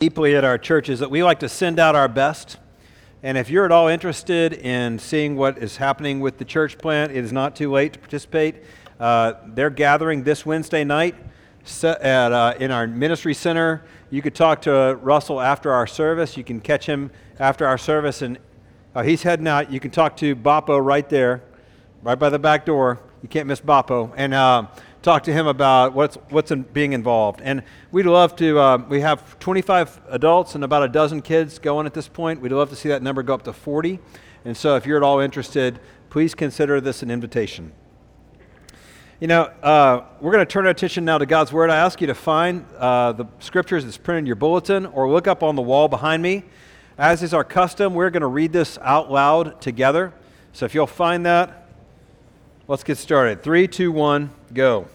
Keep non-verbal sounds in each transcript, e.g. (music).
deeply at our church is that we like to send out our best. And if you're at all interested in seeing what is happening with the church plant, it is not too late to participate. Uh, they're gathering this Wednesday night at, uh, in our ministry center. You could talk to Russell after our service. You can catch him after our service, and uh, he's heading out. You can talk to Boppo right there, right by the back door. You can't miss Boppo. And uh, talk to him about what's, what's in being involved. And we'd love to, uh, we have 25 adults and about a dozen kids going at this point. We'd love to see that number go up to 40. And so if you're at all interested, please consider this an invitation. You know, uh, we're going to turn our attention now to God's Word. I ask you to find uh, the scriptures that's printed in your bulletin or look up on the wall behind me. As is our custom, we're going to read this out loud together. So if you'll find that, Let's get started. Three, two, one, go.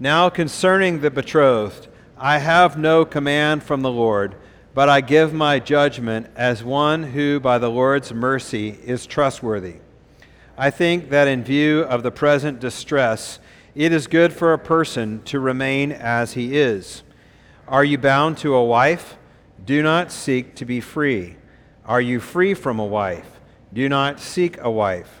Now concerning the betrothed, I have no command from the Lord, but I give my judgment as one who, by the Lord's mercy, is trustworthy. I think that in view of the present distress, it is good for a person to remain as he is. Are you bound to a wife? Do not seek to be free. Are you free from a wife? Do not seek a wife.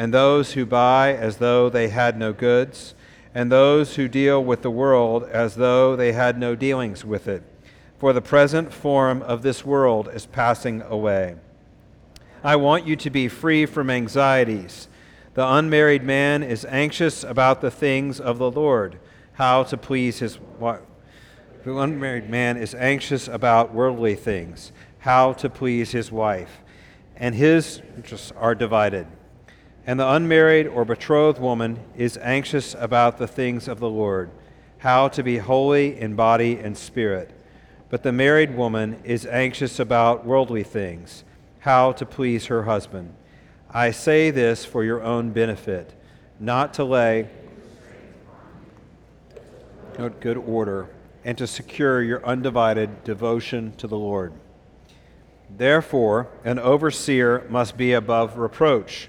and those who buy as though they had no goods, and those who deal with the world as though they had no dealings with it. For the present form of this world is passing away. I want you to be free from anxieties. The unmarried man is anxious about the things of the Lord, how to please his wife. The unmarried man is anxious about worldly things, how to please his wife, and his interests are divided. And the unmarried or betrothed woman is anxious about the things of the Lord, how to be holy in body and spirit. But the married woman is anxious about worldly things, how to please her husband. I say this for your own benefit, not to lay good order and to secure your undivided devotion to the Lord. Therefore, an overseer must be above reproach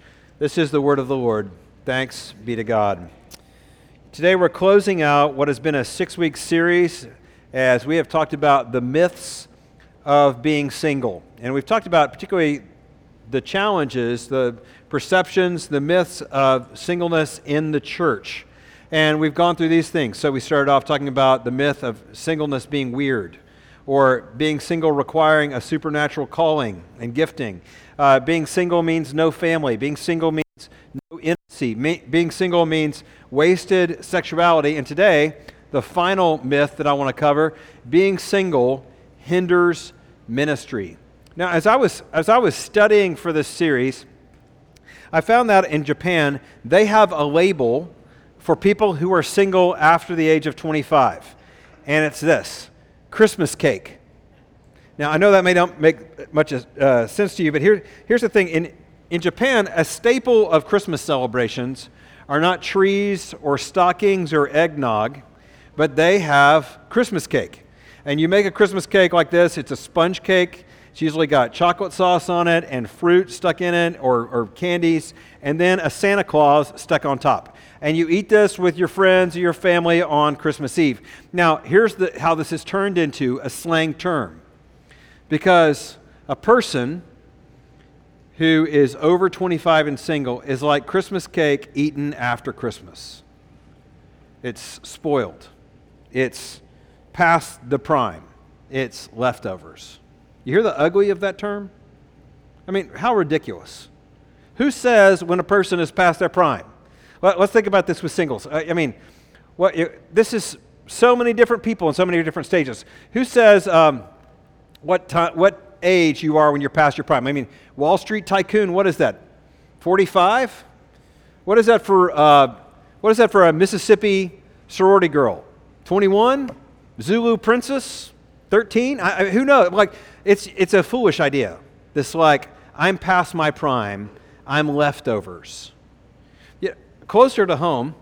This is the word of the Lord. Thanks be to God. Today we're closing out what has been a six week series as we have talked about the myths of being single. And we've talked about particularly the challenges, the perceptions, the myths of singleness in the church. And we've gone through these things. So we started off talking about the myth of singleness being weird, or being single requiring a supernatural calling and gifting. Uh, being single means no family. Being single means no intimacy. Me- being single means wasted sexuality. And today, the final myth that I want to cover being single hinders ministry. Now, as I was, as I was studying for this series, I found that in Japan, they have a label for people who are single after the age of 25. And it's this Christmas cake. Now, I know that may not make much uh, sense to you, but here, here's the thing. In, in Japan, a staple of Christmas celebrations are not trees or stockings or eggnog, but they have Christmas cake. And you make a Christmas cake like this it's a sponge cake. It's usually got chocolate sauce on it and fruit stuck in it or, or candies, and then a Santa Claus stuck on top. And you eat this with your friends or your family on Christmas Eve. Now, here's the, how this is turned into a slang term because a person who is over 25 and single is like Christmas cake eaten after Christmas. It's spoiled, it's past the prime, it's leftovers. You hear the ugly of that term? I mean, how ridiculous. Who says when a person is past their prime? Well, let's think about this with singles. I, I mean, what, this is so many different people in so many different stages. Who says um, what, time, what age you are when you're past your prime? I mean, Wall Street tycoon, what is that? 45? What is that for, uh, what is that for a Mississippi sorority girl? 21? Zulu princess? 13? I, I, who knows? Like, it's, it's a foolish idea. This, like, I'm past my prime, I'm leftovers. Closer to home,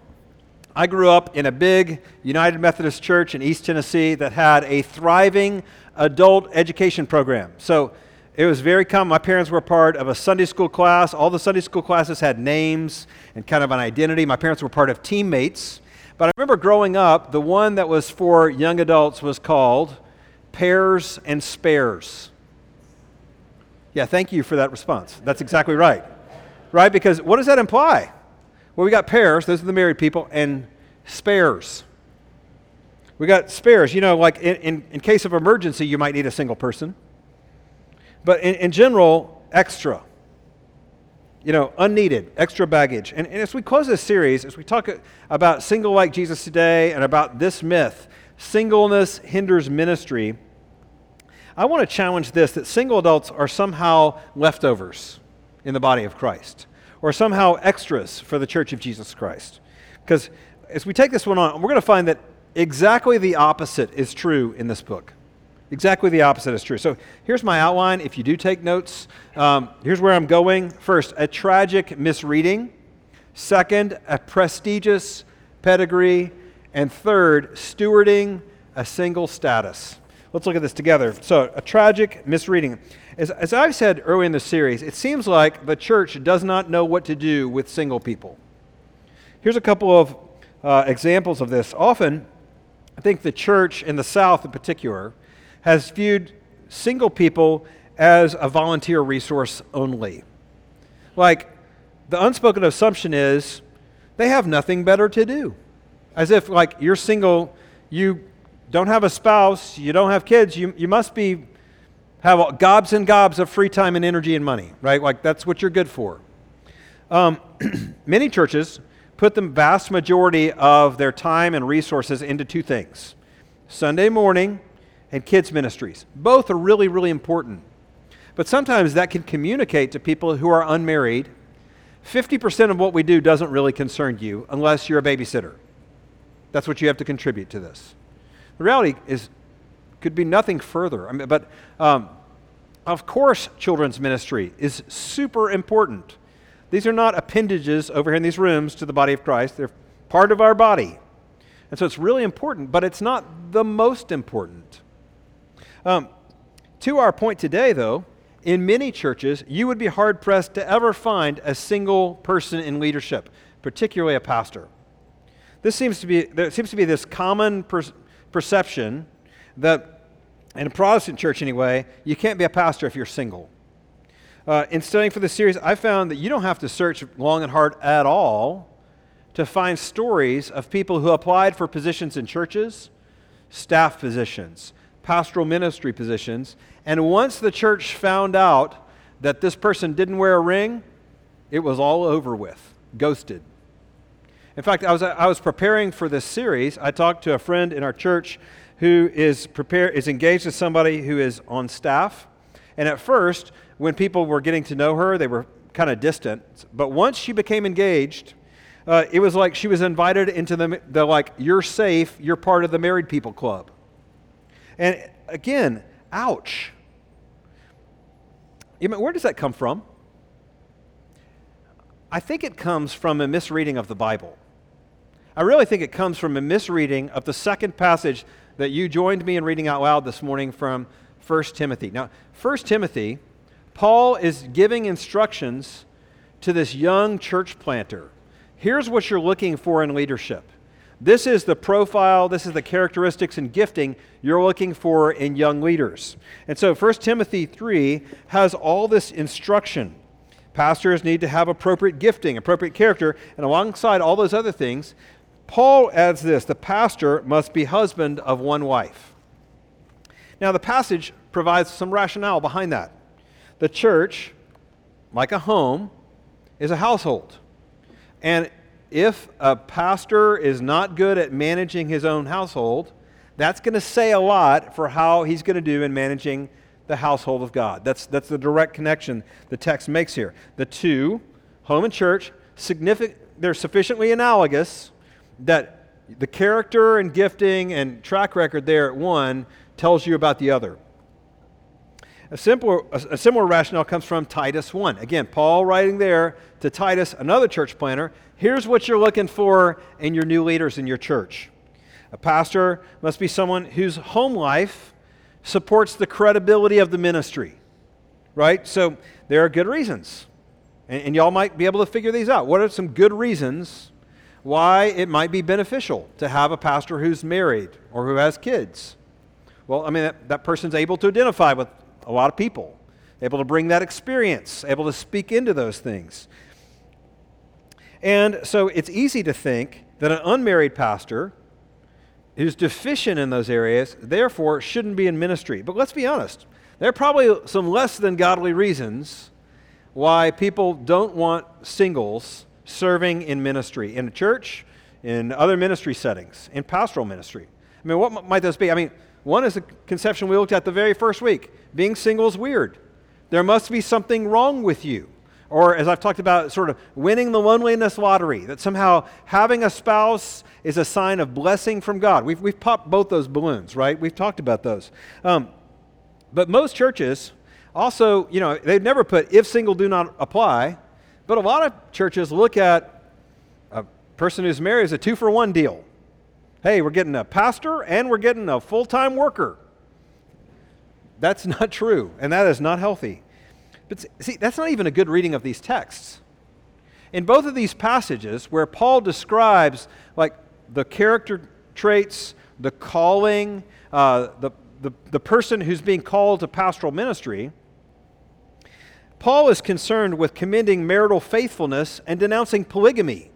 I grew up in a big United Methodist church in East Tennessee that had a thriving adult education program. So it was very common. My parents were part of a Sunday school class. All the Sunday school classes had names and kind of an identity. My parents were part of teammates. But I remember growing up, the one that was for young adults was called Pairs and Spares. Yeah, thank you for that response. That's exactly right. Right? Because what does that imply? Well, we got pairs, those are the married people, and spares. We got spares. You know, like in, in, in case of emergency, you might need a single person. But in, in general, extra. You know, unneeded, extra baggage. And, and as we close this series, as we talk about single like Jesus today and about this myth, singleness hinders ministry, I want to challenge this that single adults are somehow leftovers in the body of Christ or somehow extras for the church of Jesus Christ. Because as we take this one on, we're going to find that exactly the opposite is true in this book. Exactly the opposite is true. So here's my outline. If you do take notes, um, here's where I'm going. First, a tragic misreading. Second, a prestigious pedigree. And third, stewarding a single status. Let's look at this together. So, a tragic misreading. As, as I've said early in the series, it seems like the church does not know what to do with single people. Here's a couple of uh, examples of this. Often, I think the church in the South in particular has viewed single people as a volunteer resource only. Like, the unspoken assumption is they have nothing better to do. As if, like, you're single, you don't have a spouse, you don't have kids, you, you must be have gobs and gobs of free time and energy and money, right? Like that's what you're good for. Um, (clears throat) many churches put the vast majority of their time and resources into two things Sunday morning and kids' ministries. Both are really, really important. But sometimes that can communicate to people who are unmarried 50% of what we do doesn't really concern you unless you're a babysitter. That's what you have to contribute to this. The reality is, could be nothing further. I mean, but um, of course, children's ministry is super important. These are not appendages over here in these rooms to the body of Christ, they're part of our body. And so it's really important, but it's not the most important. Um, to our point today, though, in many churches, you would be hard pressed to ever find a single person in leadership, particularly a pastor. This seems to be, there seems to be this common pers- perception that, in a Protestant church anyway, you can't be a pastor if you're single. Uh, in studying for this series, I found that you don't have to search long and hard at all to find stories of people who applied for positions in churches, staff positions, pastoral ministry positions, and once the church found out that this person didn't wear a ring, it was all over with, ghosted. In fact, I was, I was preparing for this series. I talked to a friend in our church who is, prepare, is engaged with somebody who is on staff. And at first, when people were getting to know her, they were kind of distant. But once she became engaged, uh, it was like she was invited into the, the, like, you're safe, you're part of the married people club. And again, ouch. You know, where does that come from? I think it comes from a misreading of the Bible. I really think it comes from a misreading of the second passage that you joined me in reading out loud this morning from 1 Timothy. Now, 1 Timothy, Paul is giving instructions to this young church planter. Here's what you're looking for in leadership. This is the profile, this is the characteristics and gifting you're looking for in young leaders. And so 1 Timothy 3 has all this instruction. Pastors need to have appropriate gifting, appropriate character, and alongside all those other things, Paul adds this the pastor must be husband of one wife. Now, the passage provides some rationale behind that. The church, like a home, is a household. And if a pastor is not good at managing his own household, that's going to say a lot for how he's going to do in managing the household of God. That's, that's the direct connection the text makes here. The two, home and church, significant, they're sufficiently analogous that the character and gifting and track record there at one tells you about the other. A, simple, a, similar rationale comes from Titus 1. Again, Paul writing there to Titus, another church planter. Here's what you're looking for in your new leaders in your church. A pastor must be someone whose home life supports the credibility of the ministry, right? So there are good reasons. And, and y'all might be able to figure these out. What are some good reasons why it might be beneficial to have a pastor who's married or who has kids? Well, I mean, that, that person's able to identify with a lot of people, able to bring that experience, able to speak into those things. And so it's easy to think that an unmarried pastor who's deficient in those areas, therefore, shouldn't be in ministry. But let's be honest, there are probably some less than godly reasons why people don't want singles serving in ministry, in a church, in other ministry settings, in pastoral ministry. I mean, what might those be? I mean, one is a conception we looked at the very first week being single is weird. There must be something wrong with you. Or, as I've talked about, sort of winning the loneliness lottery, that somehow having a spouse is a sign of blessing from God. We've, we've popped both those balloons, right? We've talked about those. Um, but most churches also, you know, they've never put if single do not apply, but a lot of churches look at a person who's married as a two for one deal. Hey, we're getting a pastor and we're getting a full time worker. That's (laughs) not true, and that is not healthy. But see, that's not even a good reading of these texts. In both of these passages, where Paul describes like the character traits, the calling, uh, the, the, the person who's being called to pastoral ministry, Paul is concerned with commending marital faithfulness and denouncing polygamy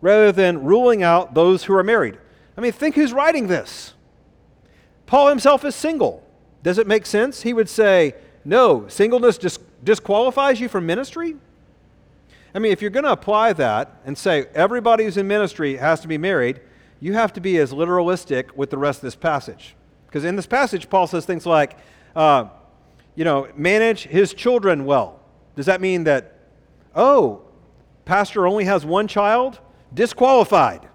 rather than ruling out those who are married. I mean, think who's writing this. Paul himself is single. Does it make sense? He would say, no, singleness dis- disqualifies you from ministry? I mean, if you're going to apply that and say everybody who's in ministry has to be married, you have to be as literalistic with the rest of this passage. Because in this passage, Paul says things like, uh, you know, manage his children well. Does that mean that, oh, pastor only has one child? Disqualified.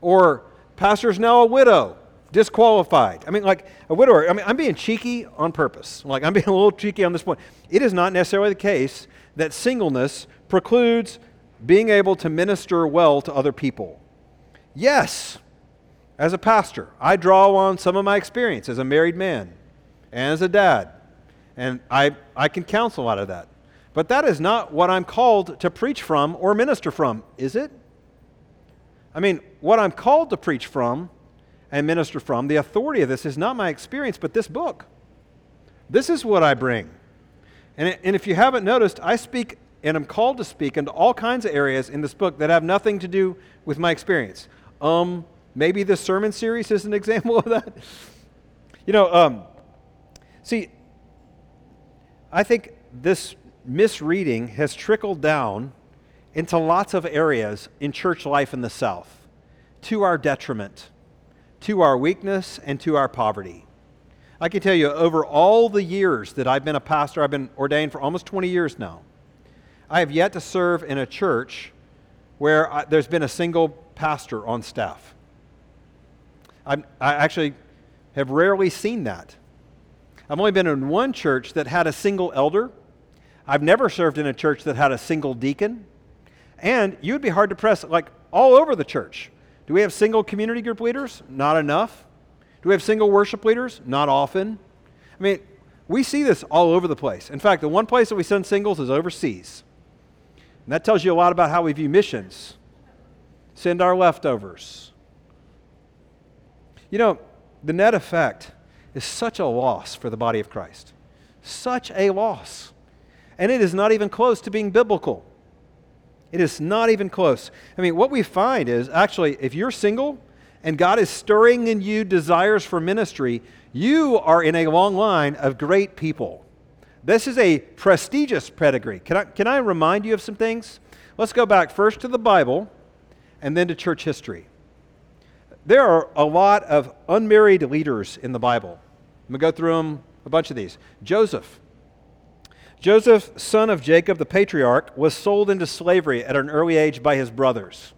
Or pastor's now a widow disqualified. I mean, like a widower, I mean, I'm being cheeky on purpose. Like, I'm being a little cheeky on this point. It is not necessarily the case that singleness precludes being able to minister well to other people. Yes, as a pastor, I draw on some of my experience as a married man and as a dad, and I, I can counsel out of that. But that is not what I'm called to preach from or minister from, is it? I mean, what I'm called to preach from and minister from. The authority of this is not my experience, but this book. This is what I bring. And, and if you haven't noticed, I speak and I'm called to speak into all kinds of areas in this book that have nothing to do with my experience. Um, maybe this sermon series is an (laughs) example of that. You know, um, see, I think this misreading has trickled down into lots of areas in church life in the South to our detriment to our weakness and to our poverty. I can tell you, over all the years that I've been a pastor, I've been ordained for almost 20 years now, I have yet to serve in a church where I, there's been a single pastor on staff. I'm, I actually have rarely seen that. I've only been in one church that had a single elder. I've never served in a church that had a single deacon. And you'd be hard to press, like all over the church. Do we have single community group leaders? Not enough. Do we have single worship leaders? Not often. I mean, we see this all over the place. In fact, the one place that we send singles is overseas. And that tells you a lot about how we view missions. Send our leftovers. You know, the net effect is such a loss for the body of Christ. Such a loss. And it is not even close to being biblical. It is not even close. I mean, what we find is actually, if you're single and God is stirring in you desires for ministry, You are in a long line of great people. This is a prestigious pedigree. Can I, can I remind you of some things? Let's go back first to the Bible and then to church history. There are a lot of unmarried leaders in the Bible. I'm going to go through them, a bunch of these. Joseph. Joseph, son of Jacob, the patriarch, was sold into slavery at an early age by his brothers.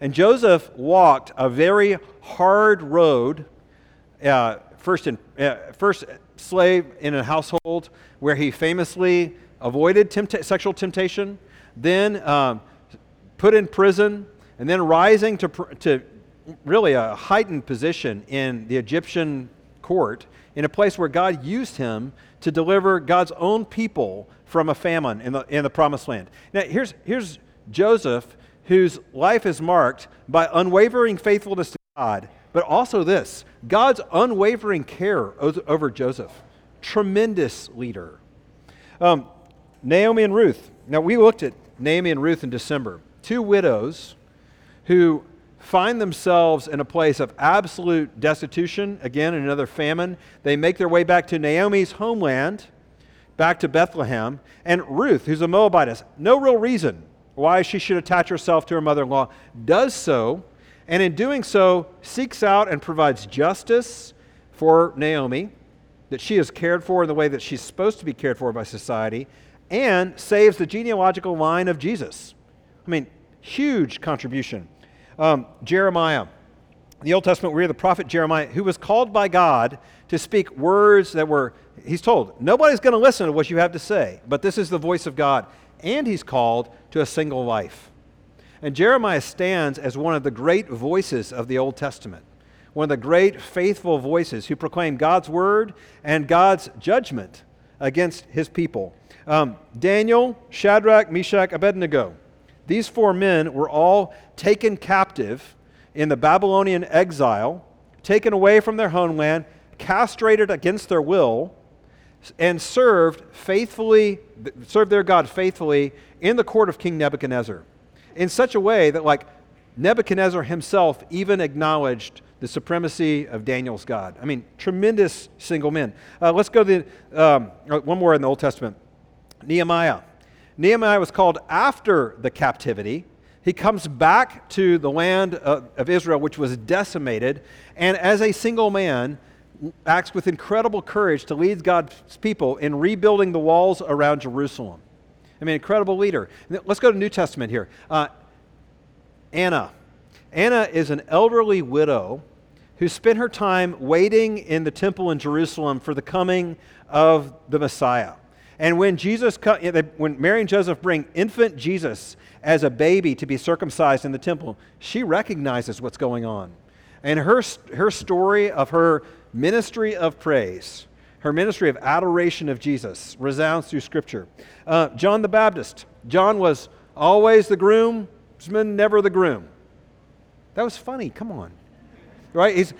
And Joseph walked a very hard road, uh, first, in, uh, first slave in a household where he famously avoided sexual temptation, then um, put in prison, and then rising to, to really a heightened position in the Egyptian court in a place where God used him to deliver God's own people from a famine in the, in the promised land. Now, here's, here's Joseph whose life is marked by unwavering faithfulness to God, but also this God's unwavering care over Joseph. Tremendous leader. Um, Naomi and Ruth. Now, we looked at Naomi and Ruth in December, two widows who find themselves in a place of absolute destitution, again, another famine. They make their way back to Naomi's homeland, back to Bethlehem. And Ruth, who's a Moabitess, no real reason why she should attach herself to her mother in law, does so, and in doing so, seeks out and provides justice for Naomi, that she is cared for in the way that she's supposed to be cared for by society, and saves the genealogical line of Jesus. I mean, huge contribution. Um, Jeremiah. In the Old Testament, we read the prophet Jeremiah, who was called by God to speak words that were, he's told, nobody's going to listen to what you have to say, but this is the voice of God and he's called to a single life. And Jeremiah stands as one of the great voices of the Old Testament, one of the great faithful voices who proclaim God's word and God's judgment against his people. Um, Daniel, Shadrach, Meshach, Abednego. These four men were all taken captive in the Babylonian exile, taken away from their homeland, castrated against their will, and served faithfully, served their God faithfully in the court of King Nebuchadnezzar in such a way that, like, Nebuchadnezzar himself even acknowledged the supremacy of Daniel's God. I mean, tremendous single men. Uh, let's go to the, um, uh, one more in the Old Testament Nehemiah. Nehemiah was called after the captivity. He comes back to the land of, of Israel, which was decimated, and as a single man, acts with incredible courage to lead God's people in rebuilding the walls around Jerusalem. I mean, incredible leader. Let's go to the New Testament here. Uh, Anna. Anna is an elderly widow who spent her time waiting in the temple in Jerusalem for the coming of the Messiah. And when Jesus, when Mary and Joseph bring infant Jesus as a baby to be circumcised in the temple, she recognizes what's going on. And her, her story of her ministry of praise, her ministry of adoration of Jesus resounds through Scripture. Uh, John the Baptist. John was always the groomsman, never the groom. That was funny. Come on. Right? He's,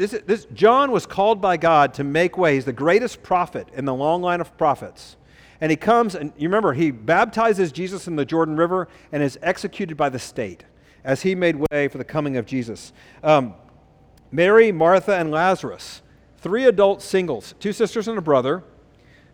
this, this, John was called by God to make way. He's the greatest prophet in the long line of prophets. And he comes, and you remember, he baptizes Jesus in the Jordan River and is executed by the state as he made way for the coming of Jesus. Um, Mary, Martha, and Lazarus, three adult singles, two sisters and a brother,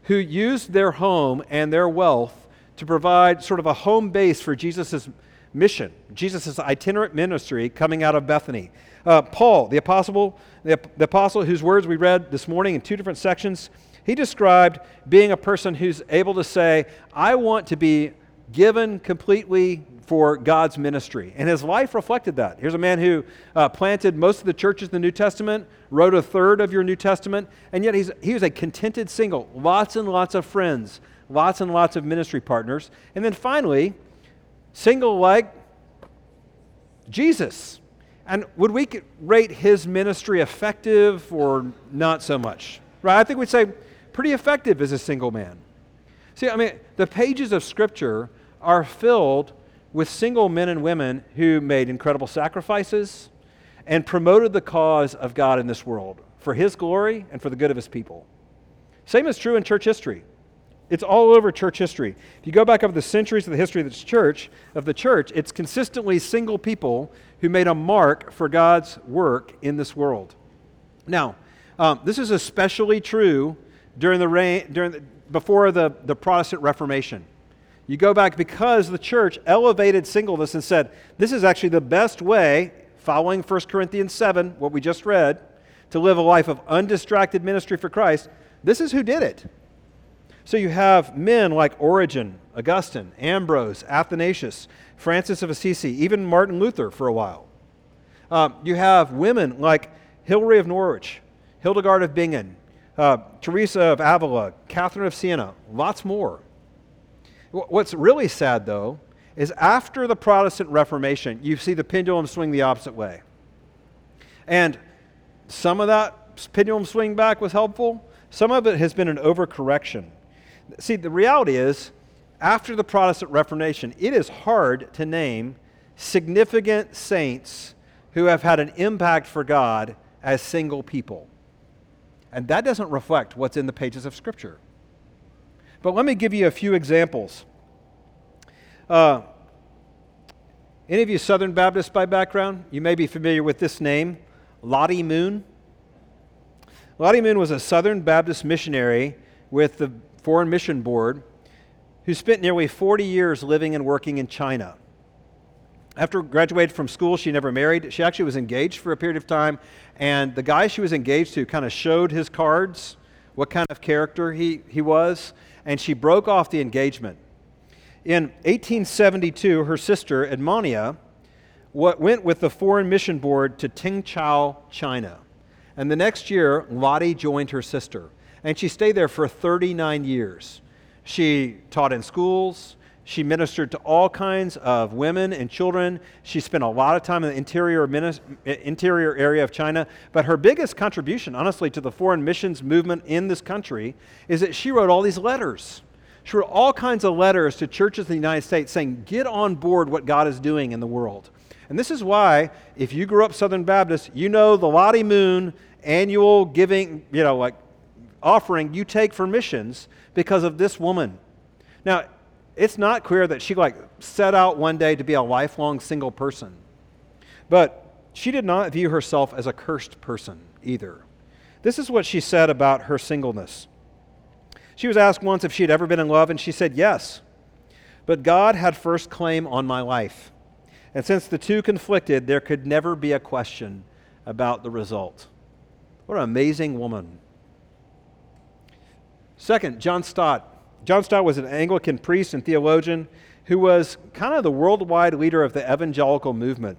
who used their home and their wealth to provide sort of a home base for Jesus' mission, Jesus' itinerant ministry coming out of Bethany. Uh, Paul, the apostle, the, the apostle whose words we read this morning in two different sections, he described being a person who's able to say, I want to be given completely for God's ministry. And his life reflected that. Here's a man who uh, planted most of the churches in the New Testament, wrote a third of your New Testament, and yet he's, he was a contented single, lots and lots of friends, lots and lots of ministry partners. And then finally, single like Jesus. And would we rate his ministry effective or not so much? Right? I think we'd say pretty effective as a single man. See, I mean, the pages of Scripture are filled with single men and women who made incredible sacrifices and promoted the cause of God in this world for His glory and for the good of His people. Same is true in church history. It's all over church history. If you go back over the centuries of the history of the church, of the church, it's consistently single people who made a mark for God's work in this world. Now, Um, this is especially true during the reign, during the, before the, the Protestant Reformation. You go back because the church elevated singleness and said, this is actually the best way, following 1 Corinthians 7, what we just read, to live a life of undistracted ministry for Christ. This is who did it. So you have men like Origen, Augustine, Ambrose, Athanasius, Francis of Assisi, even Martin Luther for a while. Um, you have women like Hilary of Norwich, Hildegard of Bingen, uh, Teresa of Avila, Catherine of Siena, lots more. What's really sad, though, is after the Protestant Reformation, you see the pendulum swing the opposite way. And some of that pendulum swing back was helpful, some of it has been an overcorrection. See, the reality is, after the Protestant Reformation, it is hard to name significant saints who have had an impact for God as single people. And that doesn't reflect what's in the pages of Scripture. But let me give you a few examples. Uh, any of you Southern Baptists by background? You may be familiar with this name, Lottie Moon. Lottie Moon was a Southern Baptist missionary with the Foreign Mission Board who spent nearly 40 years living and working in China. After graduated from school, she never married. She actually was engaged for a period of time, and the guy she was engaged to kind of showed his cards, what kind of character he, he was, and she broke off the engagement. In 1872, her sister, Edmonia, went with the Foreign Mission Board to Tengchow, China. And the next year, Lottie joined her sister, and she stayed there for 39 years. She taught in schools, she ministered to all kinds of women and children. She spent a lot of time in the interior, interior area of China. But her biggest contribution, honestly, to the foreign missions movement in this country is that she wrote all these letters. She wrote all kinds of letters to churches in the United States saying, Get on board what God is doing in the world. And this is why, if you grew up Southern Baptist, you know the Lottie Moon annual giving, you know, like offering you take for missions because of this woman. Now, it's not clear that she like set out one day to be a lifelong single person. But she did not view herself as a cursed person either. This is what she said about her singleness. She was asked once if she had ever been in love, and she said yes. But God had first claim on my life. And since the two conflicted, there could never be a question about the result. What an amazing woman. Second, John Stott. John Stott was an Anglican priest and theologian who was kind of the worldwide leader of the evangelical movement.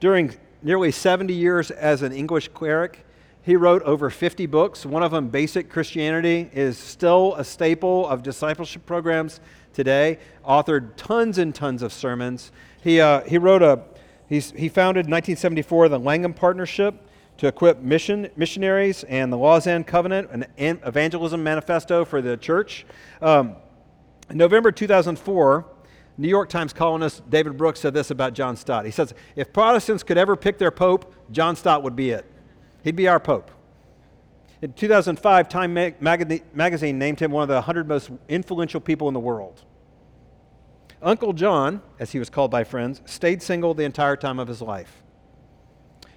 During nearly 70 years as an English cleric, he wrote over 50 books. One of them, Basic Christianity, is still a staple of discipleship programs today. Authored tons and tons of sermons. He, uh, he wrote a, he founded in 1974 the Langham Partnership, to equip mission, missionaries and the Lausanne Covenant, an evangelism manifesto for the church. Um, in November 2004, New York Times columnist David Brooks said this about John Stott. He says, If Protestants could ever pick their pope, John Stott would be it. He'd be our pope. In 2005, Time magazine named him one of the 100 most influential people in the world. Uncle John, as he was called by friends, stayed single the entire time of his life.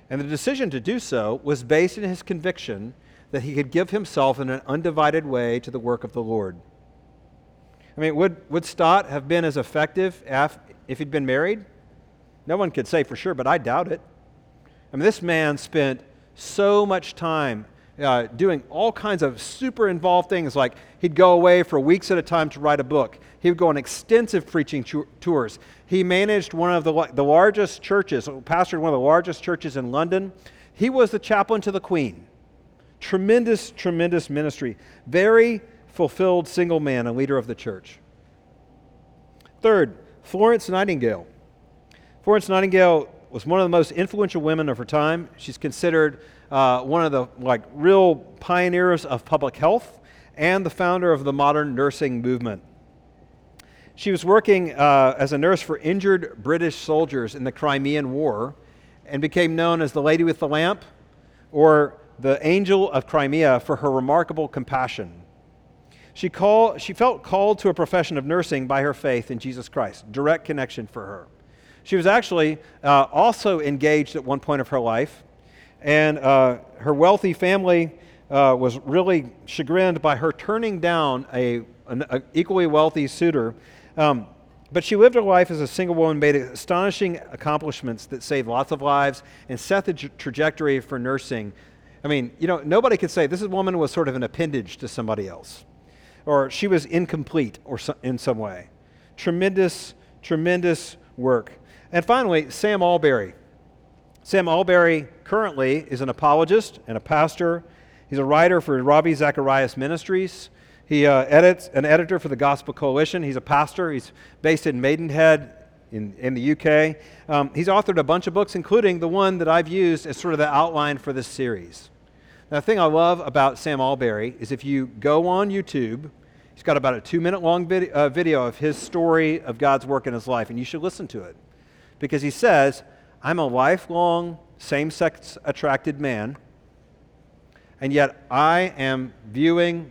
And the decision to do so was based in his conviction that he could give himself in an undivided way to the work of the Lord. I mean, would, would Stott have been as effective if, if he'd been married? No one could say for sure, but I doubt it. I mean, this man spent so much time uh, doing all kinds of super involved things like he'd go away for weeks at a time to write a book. He would go on extensive preaching tours. He managed one of the, the largest churches, pastored one of the largest churches in London. He was the chaplain to the Queen. Tremendous, tremendous ministry. Very fulfilled single man, a leader of the church. Third, Florence Nightingale. Florence Nightingale was one of the most influential women of her time. She's considered uh, one of the like real pioneers of public health and the founder of the modern nursing movement. She was working uh, as a nurse for injured British soldiers in the Crimean War and became known as the Lady with the Lamp or the Angel of Crimea for her remarkable compassion. She, call, she felt called to a profession of nursing by her faith in Jesus Christ, direct connection for her. She was actually uh, also engaged at one point of her life and uh, her wealthy family uh, was really chagrined by her turning down a, an a equally wealthy suitor. Um, but she lived her life as a single woman, made astonishing accomplishments that saved lots of lives and set the trajectory for nursing. I mean, you know, nobody could say this woman was sort of an appendage to somebody else, or she was incomplete or so, in some way. Tremendous, tremendous work. And finally, Sam Allberry. Sam Allberry currently is an apologist and a pastor. He's a writer for Ravi Zacharias Ministries. He uh, edits an editor for the Gospel Coalition. He's a pastor. He's based in Maidenhead in, in the UK. Um, he's authored a bunch of books, including the one that I've used as sort of the outline for this series. Now, the thing I love about Sam Allberry is if you go on YouTube, he's got about a two minute long uh, video of his story of God's work in his life, and you should listen to it. Because he says, I'm a lifelong same sex attracted man, and yet I am viewing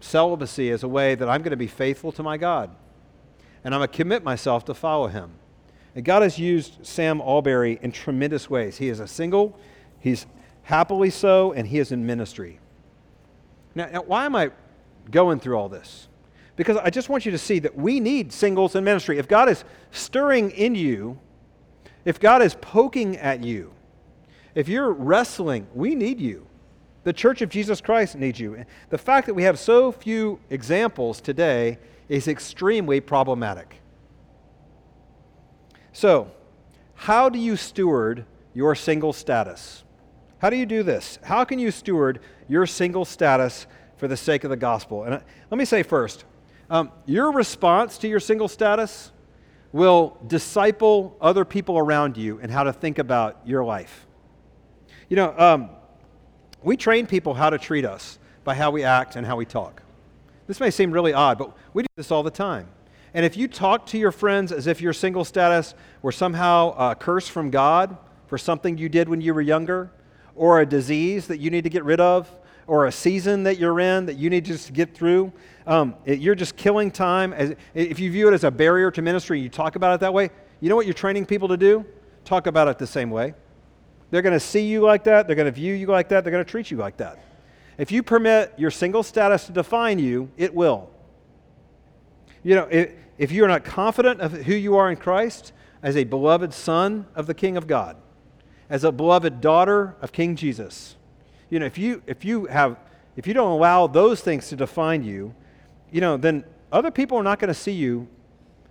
celibacy as a way that I'm going to be faithful to my God. And I'm going to commit myself to follow him. And God has used Sam Allberry in tremendous ways. He is a single, he's happily so, and he is in ministry. Now, now, why am I going through all this? Because I just want you to see that we need singles in ministry. If God is stirring in you, if God is poking at you, if you're wrestling, we need you. The Church of Jesus Christ needs you. The fact that we have so few examples today is extremely problematic. So, how do you steward your single status? How do you do this? How can you steward your single status for the sake of the gospel? And uh, let me say first um, your response to your single status will disciple other people around you and how to think about your life. You know, um, we train people how to treat us by how we act and how we talk. This may seem really odd, but we do this all the time. And if you talk to your friends as if your single status were somehow a curse from God for something you did when you were younger, or a disease that you need to get rid of, or a season that you're in that you need to just get through, um, it, you're just killing time. As, if you view it as a barrier to ministry, you talk about it that way, you know what you're training people to do? Talk about it the same way. They're going to see you like that. They're going to view you like that. They're going to treat you like that. If you permit your single status to define you, it will. You know, if, if you're not confident of who you are in Christ as a beloved son of the King of God, as a beloved daughter of King Jesus, you know, if you if you have if you don't allow those things to define you, you know, then other people are not going to see you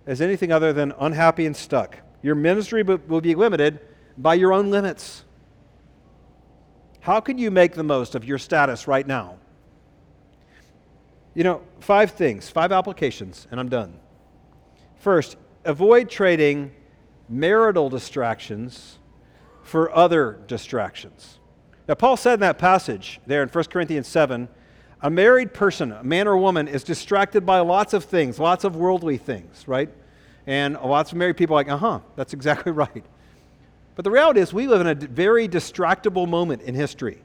as anything other than unhappy and stuck. Your ministry will be limited by your own limits. How can you make the most of your status right now? You know, five things, five applications, and I'm done. First, avoid trading marital distractions for other distractions. Now, Paul said in that passage there in 1 Corinthians 7 a married person, a man or woman, is distracted by lots of things, lots of worldly things, right? And lots of married people are like, uh huh, that's (laughs) exactly right. But the reality is, we live in a very distractible moment in history.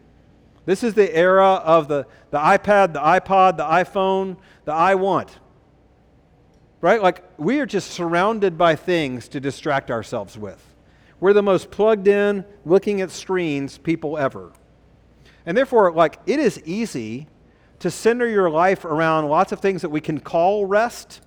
This is the era of the, the iPad, the iPod, the iPhone, the I want. Right? Like, we are just surrounded by things to distract ourselves with. We're the most plugged in, looking at screens people ever. And therefore, like, it is easy to center your life around lots of things that we can call rest,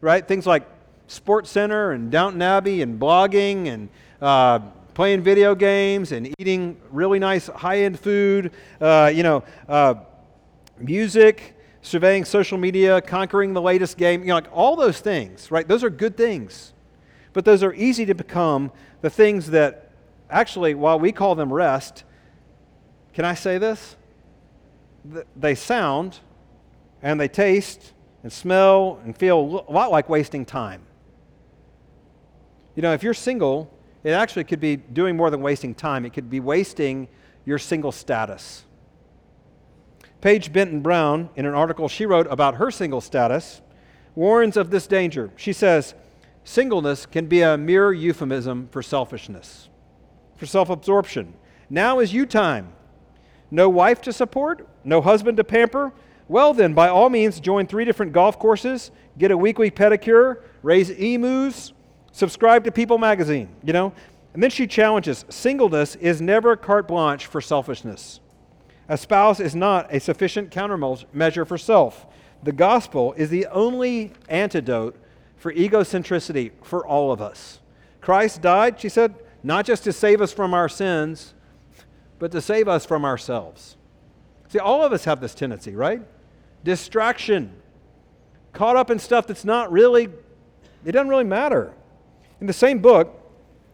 right? Things like Sports Center and Downton Abbey and blogging and uh, playing video games and eating really nice high-end food, uh, you know, uh, music, surveying social media, conquering the latest game, you know, like all those things, right? Those are good things. But those are easy to become the things that actually, while we call them rest, can I say this? They sound and they taste and smell and feel a lot like wasting time. You know, if you're single, it actually could be doing more than wasting time, it could be wasting your single status. Paige Benton Brown, in an article she wrote about her single status, warns of this danger. She says, Singleness can be a mere euphemism for selfishness, for self absorption. Now is you time. No wife to support, no husband to pamper. Well, then, by all means, join three different golf courses, get a weekly pedicure, raise emus, Subscribe to People magazine. You know, And then she challenges singleness is never carte blanche for selfishness. A spouse is not a sufficient countermeasure for self. The gospel is the only antidote for egocentricity for all of us. Christ died, she said, not just to save us from our sins, but to save us from ourselves. See, all of us have this tendency, right? Distraction, caught up in stuff that's not really, it doesn't really matter. In the same book,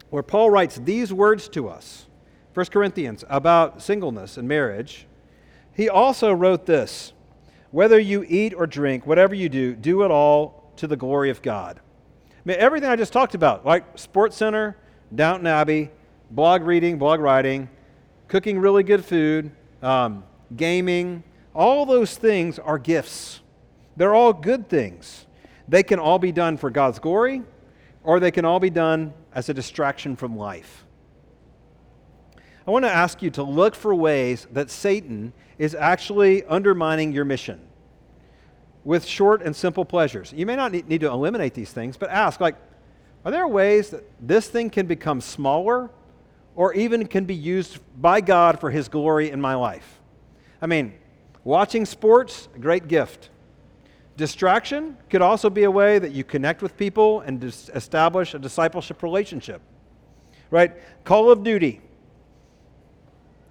where Paul writes these words to us, 1 Corinthians, about singleness and marriage, he also wrote this Whether you eat or drink, whatever you do, do it all to the glory of God. I mean, everything I just talked about, like Sports Center, Downton Abbey, blog reading, blog writing, cooking really good food, um, gaming, all those things are gifts. They're all good things. They can all be done for God's glory, or they can all be done as a distraction from life. I want to ask you to look for ways that Satan is actually undermining your mission with short and simple pleasures. You may not need to eliminate these things, but ask, like, are there ways that this thing can become smaller or even can be used by God for His glory in my life? I mean, watching sports, a great gift. Distraction could also be a way that you connect with people and establish a discipleship relationship. Right? Call of Duty.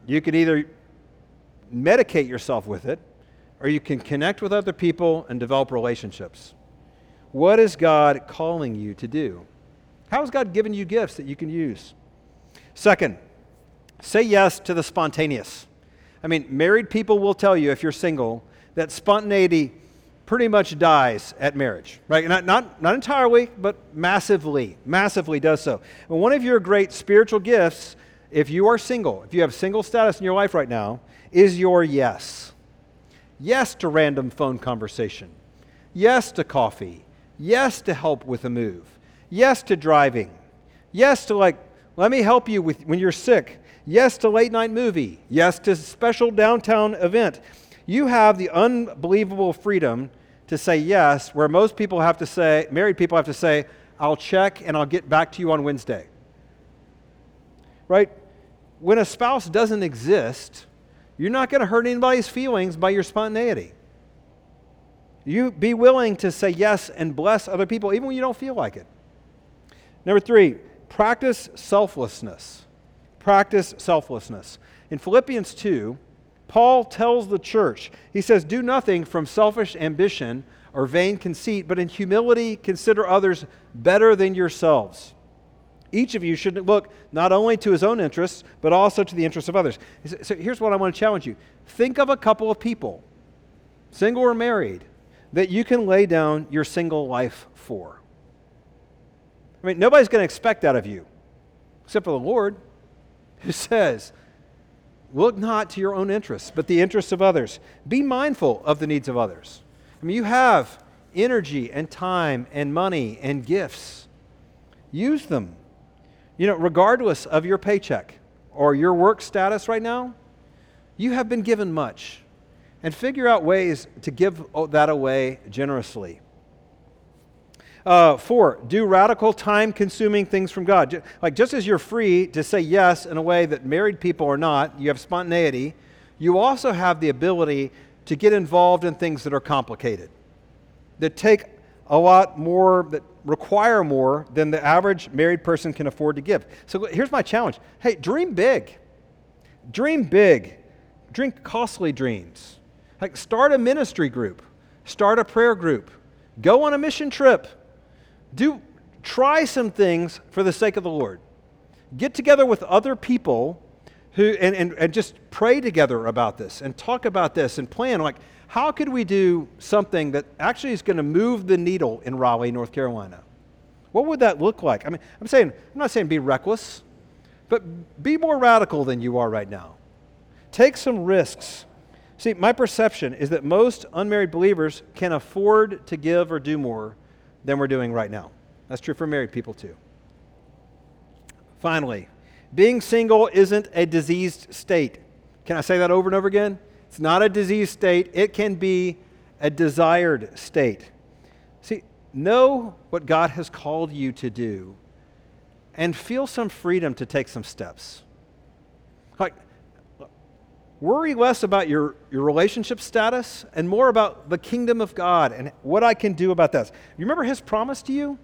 You could either medicate yourself with it or you can connect with other people and develop relationships. What is God calling you to do? How has God given you gifts that you can use? Second, say yes to the spontaneous. I mean, married people will tell you if you're single that spontaneity pretty much dies at marriage, right? Not, not, not entirely, but massively, massively does so. And one of your great spiritual gifts, if you are single, if you have single status in your life right now, is your yes. Yes to random phone conversation. Yes to coffee. Yes to help with a move. Yes to driving. Yes to, like, let me help you with, when you're sick. Yes to late night movie. Yes to special downtown event. You have the unbelievable freedom to say yes, where most people have to say, married people have to say, I'll check and I'll get back to you on Wednesday. Right? When a spouse doesn't exist, you're not going to hurt anybody's feelings by your spontaneity. You be willing to say yes and bless other people even when you don't feel like it. Number three, practice selflessness. Practice selflessness. In Philippians 2, Paul tells the church, he says, Do nothing from selfish ambition or vain conceit, but in humility consider others better than yourselves. Each of you should look not only to his own interests, but also to the interests of others. So here's what I want to challenge you think of a couple of people, single or married, that you can lay down your single life for. I mean, nobody's going to expect that of you, except for the Lord, who says, Look not to your own interests, but the interests of others. Be mindful of the needs of others. I mean, you have energy and time and money and gifts. Use them. You know, regardless of your paycheck or your work status right now, you have been given much. And figure out ways to give that away generously. Uh, four, do radical time consuming things from God. Like, just as you're free to say yes in a way that married people are not, you have spontaneity, you also have the ability to get involved in things that are complicated, that take a lot more, that require more than the average married person can afford to give. So here's my challenge hey, dream big. Dream big. Dream costly dreams. Like, start a ministry group, start a prayer group, go on a mission trip do try some things for the sake of the Lord. Get together with other people who and, and, and just pray together about this and talk about this and plan like how could we do something that actually is going to move the needle in Raleigh, North Carolina? What would that look like? I mean, I'm saying I'm not saying be reckless, but be more radical than you are right now. Take some risks. See, my perception is that most unmarried believers can afford to give or do more than we're doing right now. That's true for married people too. Finally, being single isn't a diseased state. Can I say that over and over again? It's not a diseased state, it can be a desired state. See, know what God has called you to do and feel some freedom to take some steps. Like, worry less about your, your relationship status and more about the kingdom of God and what I can do about this. You remember his promise to you?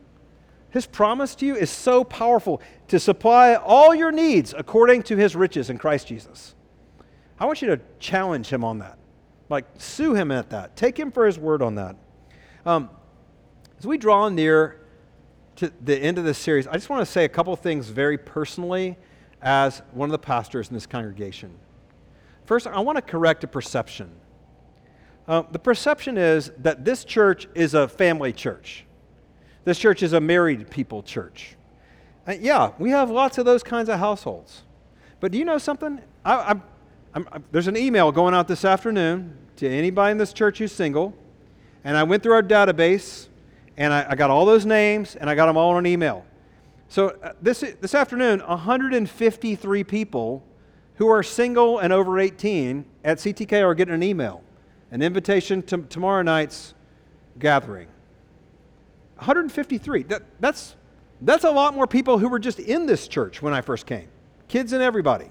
His promise to you is so powerful to supply all your needs according to his riches in Christ Jesus. I want you to challenge him on that. Like, sue him at that. Take him for his word on that. Um, as we draw near to the end of this series, I just want to say a couple things very personally as one of the pastors in this congregation. First, I want to correct a perception. Uh, the perception is that this church is a family church. This church is a married people church. Uh, yeah, we have lots of those kinds of households. But do you know something? I, I'm, I'm, there's an email going out this afternoon to anybody in this church who's single. And I went through our database and I, I got all those names and I got them all on an email. So uh, this, this afternoon, 153 people who are single and over 18 at CTK are getting an email, an invitation to tomorrow night's gathering. 153. That, that's, that's a lot more people who were just in this church when I first came, kids and everybody.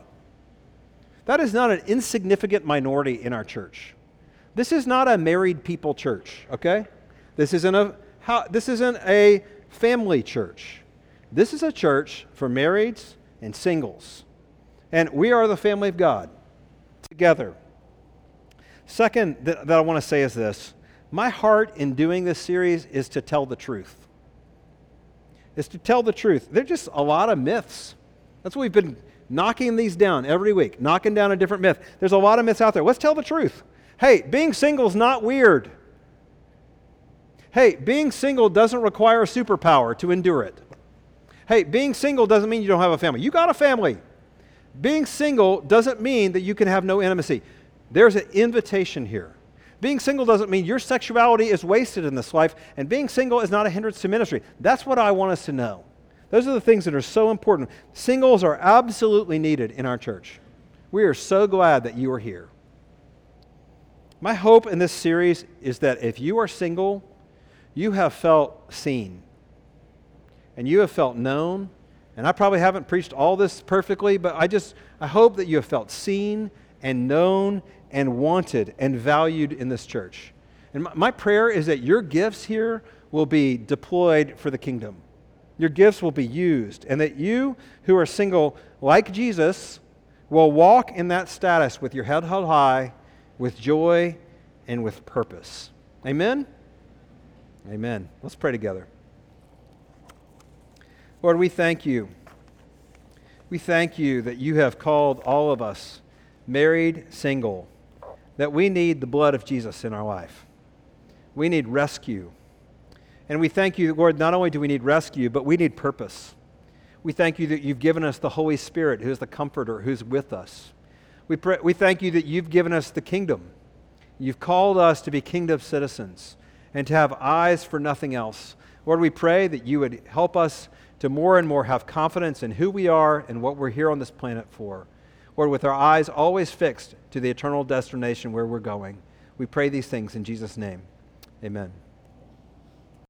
That is not an insignificant minority in our church. This is not a married people church, okay? This isn't a, this isn't a family church. This is a church for marrieds and singles. And we are the family of God together. Second, that, that I want to say is this my heart in doing this series is to tell the truth. Is to tell the truth. There's just a lot of myths. That's what we've been knocking these down every week, knocking down a different myth. There's a lot of myths out there. Let's tell the truth. Hey, being single is not weird. Hey, being single doesn't require a superpower to endure it. Hey, being single doesn't mean you don't have a family. You got a family. Being single doesn't mean that you can have no intimacy. There's an invitation here. Being single doesn't mean your sexuality is wasted in this life, and being single is not a hindrance to ministry. That's what I want us to know. Those are the things that are so important. Singles are absolutely needed in our church. We are so glad that you are here. My hope in this series is that if you are single, you have felt seen and you have felt known. And I probably haven't preached all this perfectly, but I just I hope that you have felt seen and known and wanted and valued in this church. And my, my prayer is that your gifts here will be deployed for the kingdom. Your gifts will be used, and that you who are single, like Jesus, will walk in that status with your head held high, with joy, and with purpose. Amen? Amen. Let's pray together. Lord, we thank you. We thank you that you have called all of us, married, single, that we need the blood of Jesus in our life. We need rescue. And we thank you, Lord, not only do we need rescue, but we need purpose. We thank you that you've given us the Holy Spirit, who is the comforter, who's with us. We, pray, we thank you that you've given us the kingdom. You've called us to be kingdom citizens and to have eyes for nothing else. Lord, we pray that you would help us to more and more have confidence in who we are and what we're here on this planet for. Lord, with our eyes always fixed to the eternal destination where we're going. We pray these things in Jesus' name. Amen.